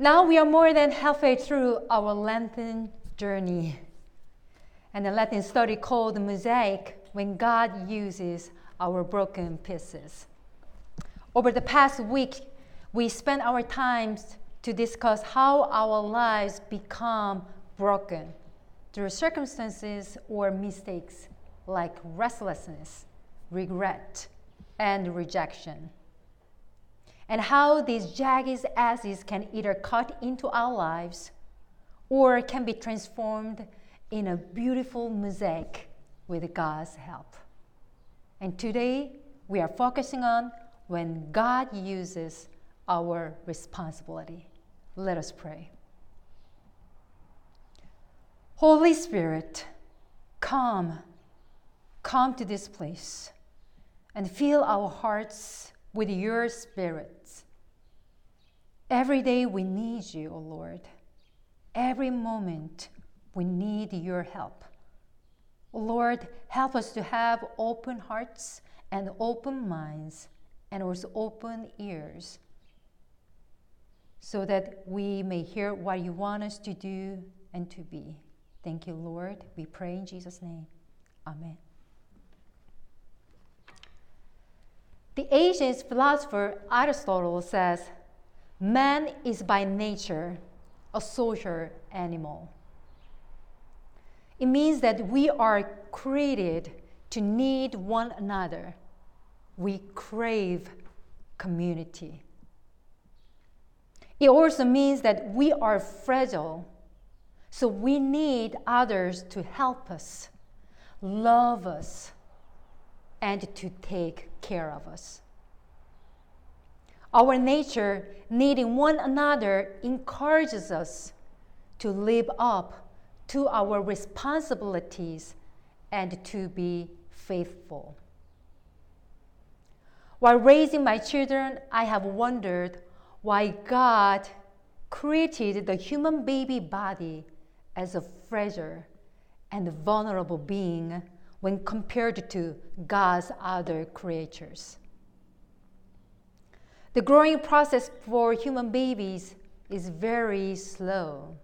Now we are more than halfway through our Lenten journey. And the Lenten study called mosaic when God uses our broken pieces. Over the past week, we spent our times to discuss how our lives become broken through circumstances or mistakes like restlessness, regret, and rejection. And how these jagged edges can either cut into our lives or can be transformed in a beautiful mosaic with God's help. And today we are focusing on when God uses our responsibility. Let us pray. Holy Spirit, come, come to this place and fill our hearts with your spirit. Every day we need you, O Lord. Every moment we need your help. Lord, help us to have open hearts and open minds and also open ears so that we may hear what you want us to do and to be. Thank you, Lord. We pray in Jesus' name. Amen. The ancient philosopher Aristotle says man is by nature a social animal. It means that we are created to need one another. We crave community. It also means that we are fragile, so we need others to help us, love us, and to take care of us. Our nature, needing one another, encourages us to live up to our responsibilities and to be faithful. While raising my children, I have wondered why God created the human baby body as a fragile and vulnerable being when compared to God's other creatures. The growing process for human babies is very slow.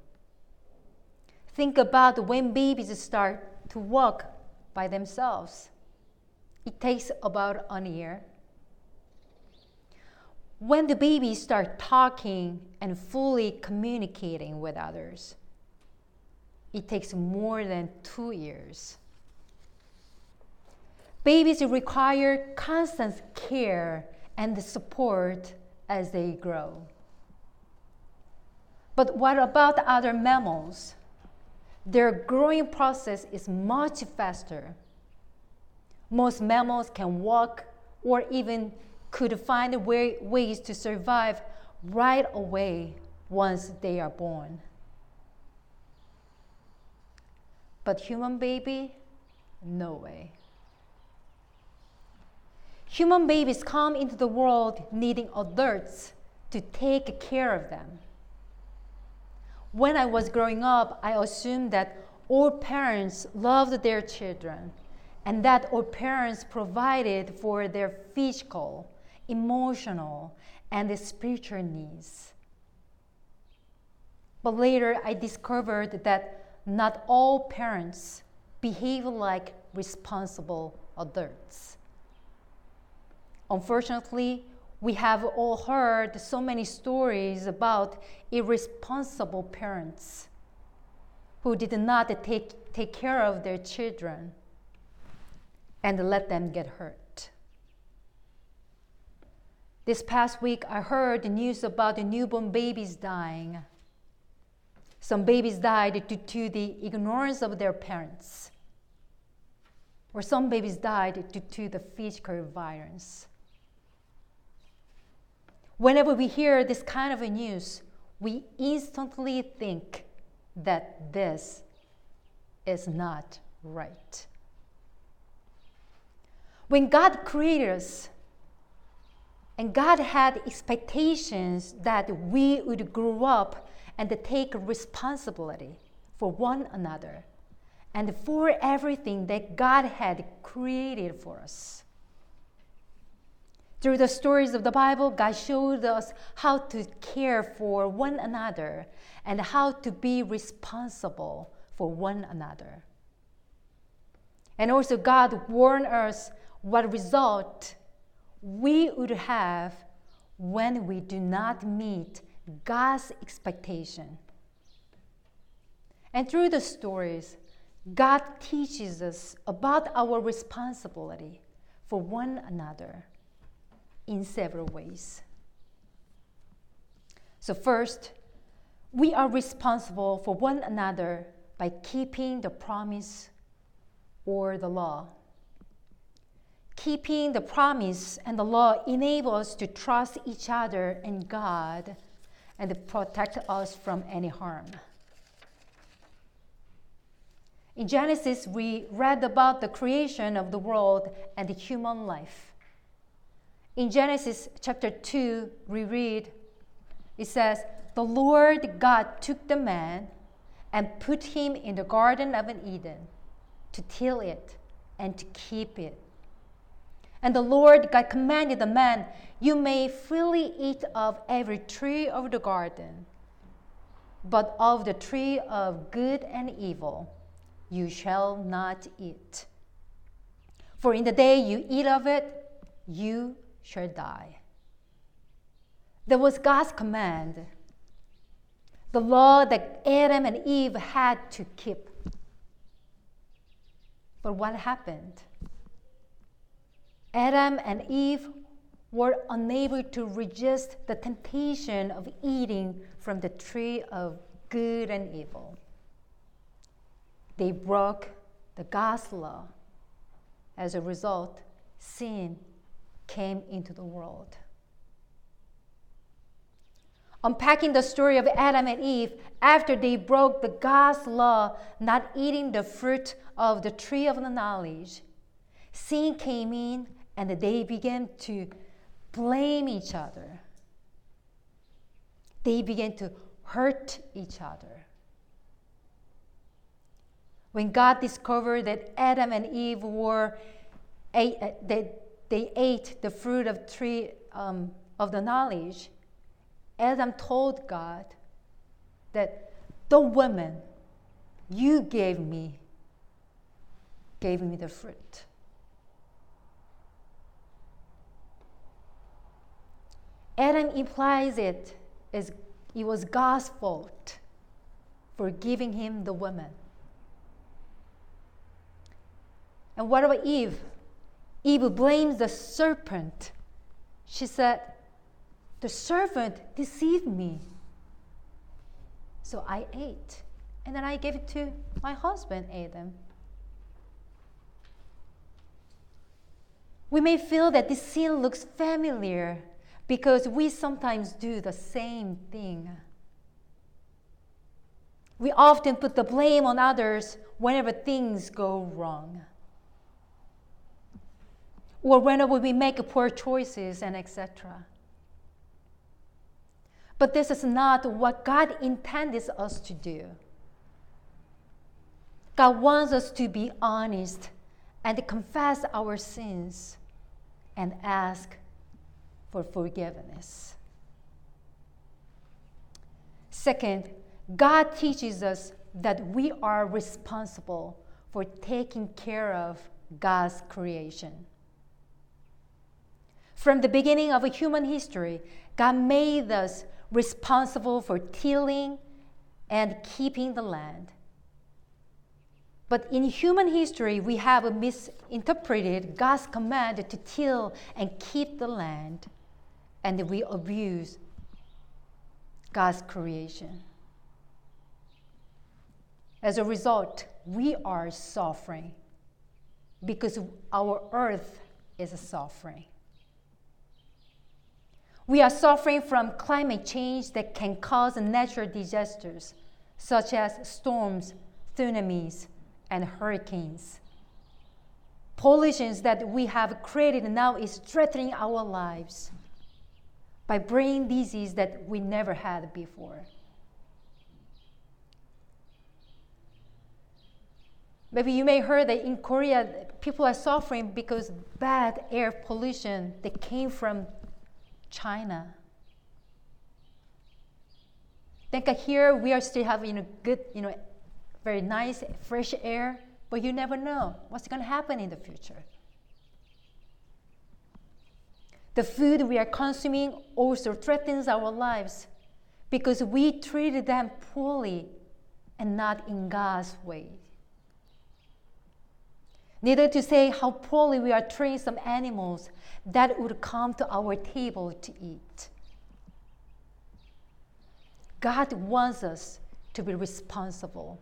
Think about when babies start to walk by themselves. It takes about a year. When the babies start talking and fully communicating with others, it takes more than two years. Babies require constant care and support as they grow. But what about other mammals? Their growing process is much faster. Most mammals can walk or even could find way, ways to survive right away once they are born. But human baby, no way. Human babies come into the world needing adults to take care of them when I was growing up, I assumed that all parents loved their children and that all parents provided for their physical, emotional, and spiritual needs. But later, I discovered that not all parents behave like responsible adults. Unfortunately, we have all heard so many stories about irresponsible parents who did not take, take care of their children and let them get hurt. This past week, I heard news about the newborn babies dying. Some babies died due to the ignorance of their parents, or some babies died due to the physical violence. Whenever we hear this kind of a news, we instantly think that this is not right. When God created us, and God had expectations that we would grow up and take responsibility for one another and for everything that God had created for us. Through the stories of the Bible, God showed us how to care for one another and how to be responsible for one another. And also, God warned us what result we would have when we do not meet God's expectation. And through the stories, God teaches us about our responsibility for one another in several ways. So, first, we are responsible for one another by keeping the promise or the law. Keeping the promise and the law enable us to trust each other and God and protect us from any harm. In Genesis, we read about the creation of the world and the human life. In Genesis chapter 2, we read, it says, The Lord God took the man and put him in the Garden of Eden to till it and to keep it. And the Lord God commanded the man, You may freely eat of every tree of the garden, but of the tree of good and evil you shall not eat. For in the day you eat of it, you shall die. That was God's command, the law that Adam and Eve had to keep. But what happened? Adam and Eve were unable to resist the temptation of eating from the tree of good and evil. They broke the God's law. As a result, sin came into the world. Unpacking the story of Adam and Eve after they broke the God's law, not eating the fruit of the tree of the knowledge, sin came in and they began to blame each other. They began to hurt each other. When God discovered that Adam and Eve were, ate, uh, they, ate the fruit of tree um, of the knowledge, Adam told God that the woman you gave me gave me the fruit. Adam implies it as it was God's fault for giving him the woman. And what about Eve? Eve blames the serpent. She said, The serpent deceived me. So I ate. And then I gave it to my husband, Adam. We may feel that this sin looks familiar because we sometimes do the same thing. We often put the blame on others whenever things go wrong or whenever we make poor choices and etc. But this is not what God intended us to do. God wants us to be honest and confess our sins and ask for forgiveness. Second, God teaches us that we are responsible for taking care of God's creation. From the beginning of human history, God made us responsible for tilling and keeping the land. But in human history, we have misinterpreted God's command to till and keep the land, and we abuse God's creation. As a result, we are suffering because our earth is suffering. We are suffering from climate change that can cause natural disasters, such as storms, tsunamis, and hurricanes. Pollutions that we have created now is threatening our lives by bringing disease that we never had before. Maybe you may heard that in Korea, people are suffering because bad air pollution that came from China. Think here we are still having a good, you know, very nice fresh air, but you never know what's going to happen in the future. The food we are consuming also threatens our lives because we treated them poorly and not in God's way. Neither to say how poorly we are treating some animals that would come to our table to eat. God wants us to be responsible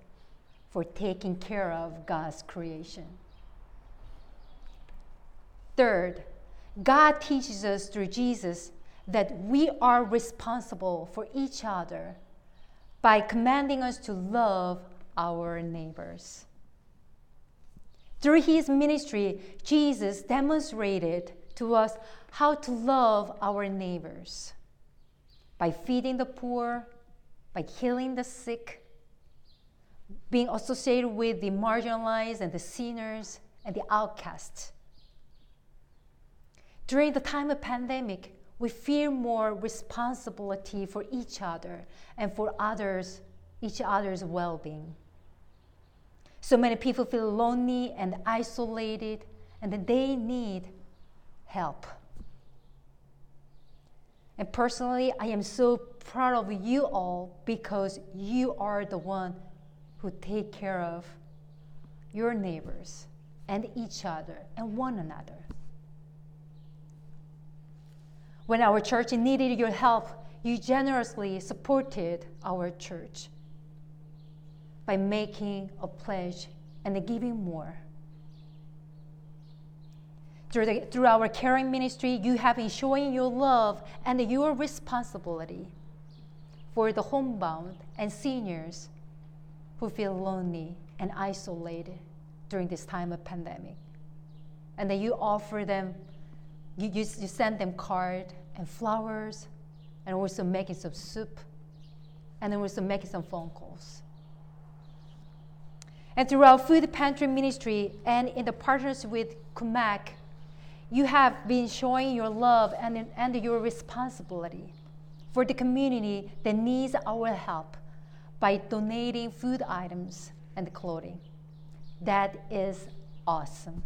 for taking care of God's creation. Third, God teaches us through Jesus that we are responsible for each other by commanding us to love our neighbors. Through his ministry, Jesus demonstrated to us how to love our neighbors by feeding the poor, by healing the sick, being associated with the marginalized and the sinners and the outcasts. During the time of pandemic, we feel more responsibility for each other and for others, each other's well-being. So many people feel lonely and isolated, and they need help. And personally, I am so proud of you all because you are the one who take care of your neighbors and each other and one another. When our church needed your help, you generously supported our church by making a pledge and giving more. Through, the, through our caring ministry, you have been showing your love and your responsibility for the homebound and seniors who feel lonely and isolated during this time of pandemic. And then you offer them, you, you, you send them card and flowers, and also making some soup, and then also making some phone calls. And through our food pantry ministry and in the partnership with CUMAC, you have been showing your love and, and your responsibility for the community that needs our help by donating food items and clothing. That is awesome.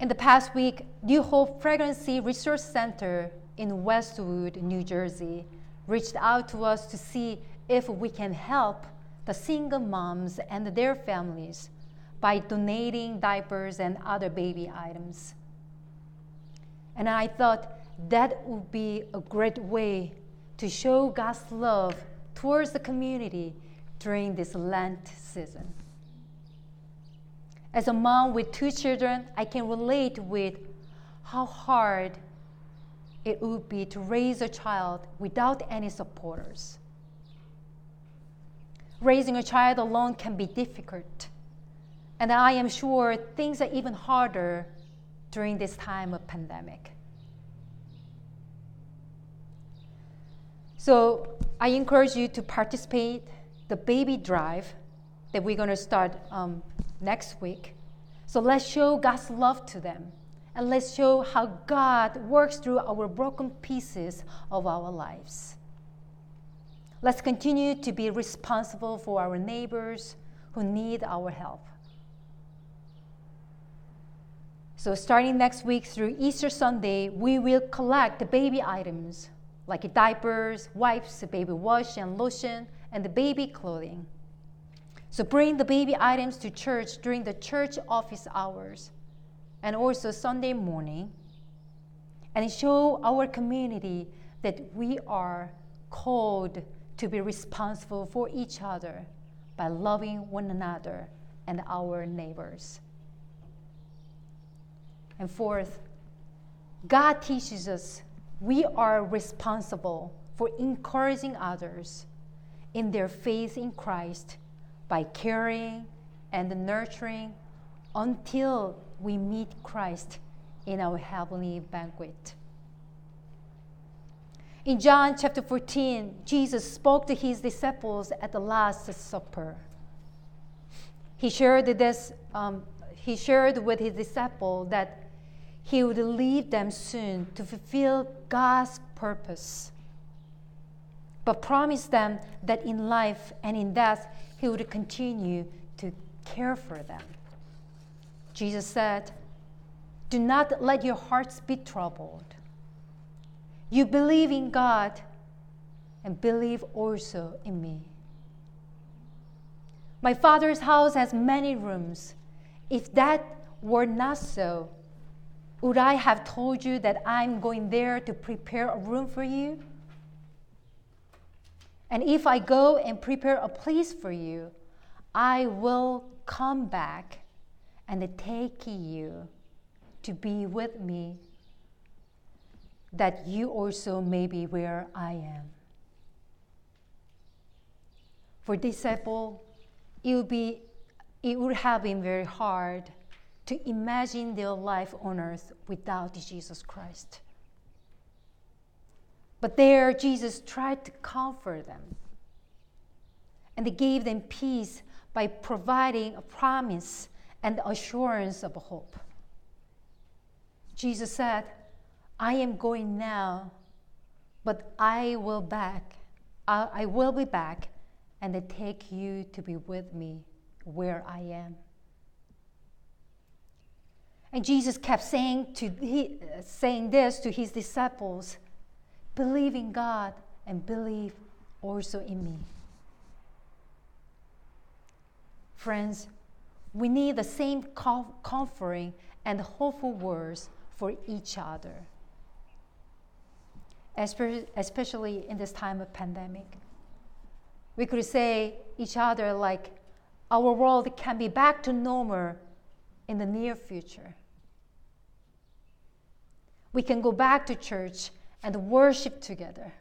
In the past week, New Hope Pregnancy Resource Center in Westwood, New Jersey, reached out to us to see if we can help the single moms and their families by donating diapers and other baby items. And I thought that would be a great way to show God's love towards the community during this Lent season. As a mom with two children, I can relate with how hard it would be to raise a child without any supporters. Raising a child alone can be difficult. And I am sure things are even harder during this time of pandemic. So I encourage you to participate the baby drive that we're going to start um, next week. So let's show God's love to them. And let's show how God works through our broken pieces of our lives. Let's continue to be responsible for our neighbors who need our help. So, starting next week through Easter Sunday, we will collect the baby items like diapers, wipes, baby wash and lotion, and the baby clothing. So, bring the baby items to church during the church office hours and also Sunday morning and show our community that we are called to be responsible for each other by loving one another and our neighbors. And fourth, God teaches us we are responsible for encouraging others in their faith in Christ by caring and nurturing until we meet Christ in our heavenly banquet. In John chapter 14, Jesus spoke to his disciples at the Last Supper. he shared this. Um, he shared with his disciples that he would leave them soon to fulfill God's purpose, but promised them that in life and in death he would continue to care for them. Jesus said, Do not let your hearts be troubled. You believe in God and believe also in me. My Father's house has many rooms. If that were not so, would I have told you that I'm going there to prepare a room for you? And if I go and prepare a place for you, I will come back and take you to be with me, that you also may be where I am. For disciple, it would, be, it would have been very hard to imagine their life on earth without Jesus Christ. But there, Jesus tried to comfort them. And he gave them peace by providing a promise and assurance of hope. Jesus said, I am going now, but I will back. I will be back and take you to be with me where I am. And Jesus kept saying, to, he, saying this to his disciples believe in God and believe also in me. Friends, we need the same comforting and hopeful words for each other, especially in this time of pandemic. We could say each other like our world can be back to normal in the near future. We can go back to church and worship together,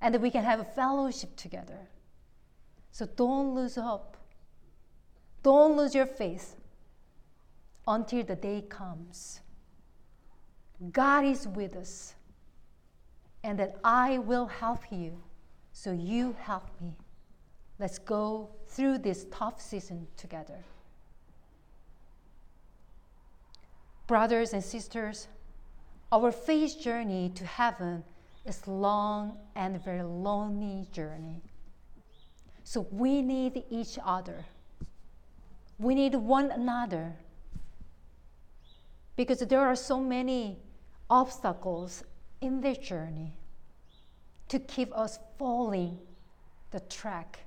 and we can have a fellowship together. So don't lose hope. Don't lose your faith until the day comes. God is with us, and that I will help you, so you help me. Let's go through this tough season together. Brothers and sisters, our faith journey to heaven is long and very lonely journey. So we need each other. We need one another. Because there are so many obstacles in this journey to keep us falling the track.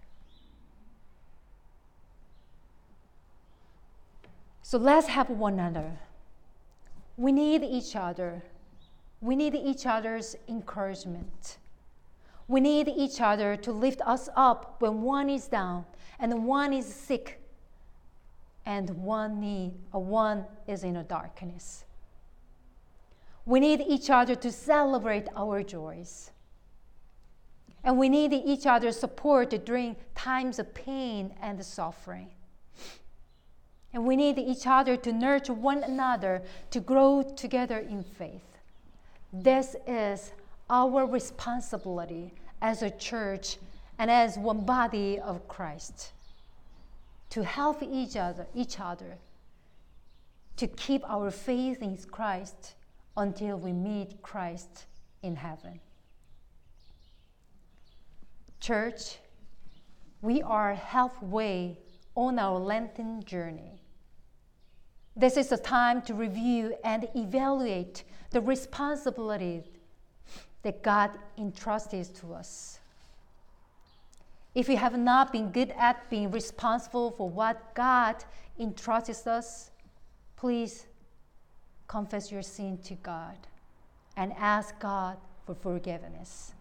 So let's help one another. We need each other. We need each other's encouragement. We need each other to lift us up when one is down and one is sick and one need one is in a darkness. We need each other to celebrate our joys. And we need each other's support during times of pain and suffering. And we need each other to nurture one another to grow together in faith. This is our responsibility as a church and as one body of Christ to help each other, each other to keep our faith in Christ until we meet Christ in heaven. Church, we are halfway on our Lenten journey. This is a time to review and evaluate the responsibilities that God entrusted to us. If we have not been good at being responsible for what God entrusts us, please confess your sin to God and ask God for forgiveness.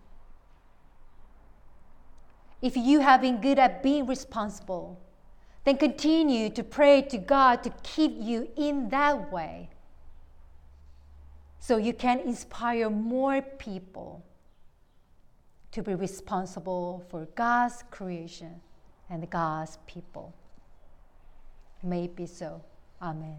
If you have been good at being responsible, then continue to pray to God to keep you in that way so you can inspire more people to be responsible for God's creation and God's people. May it be so. Amen.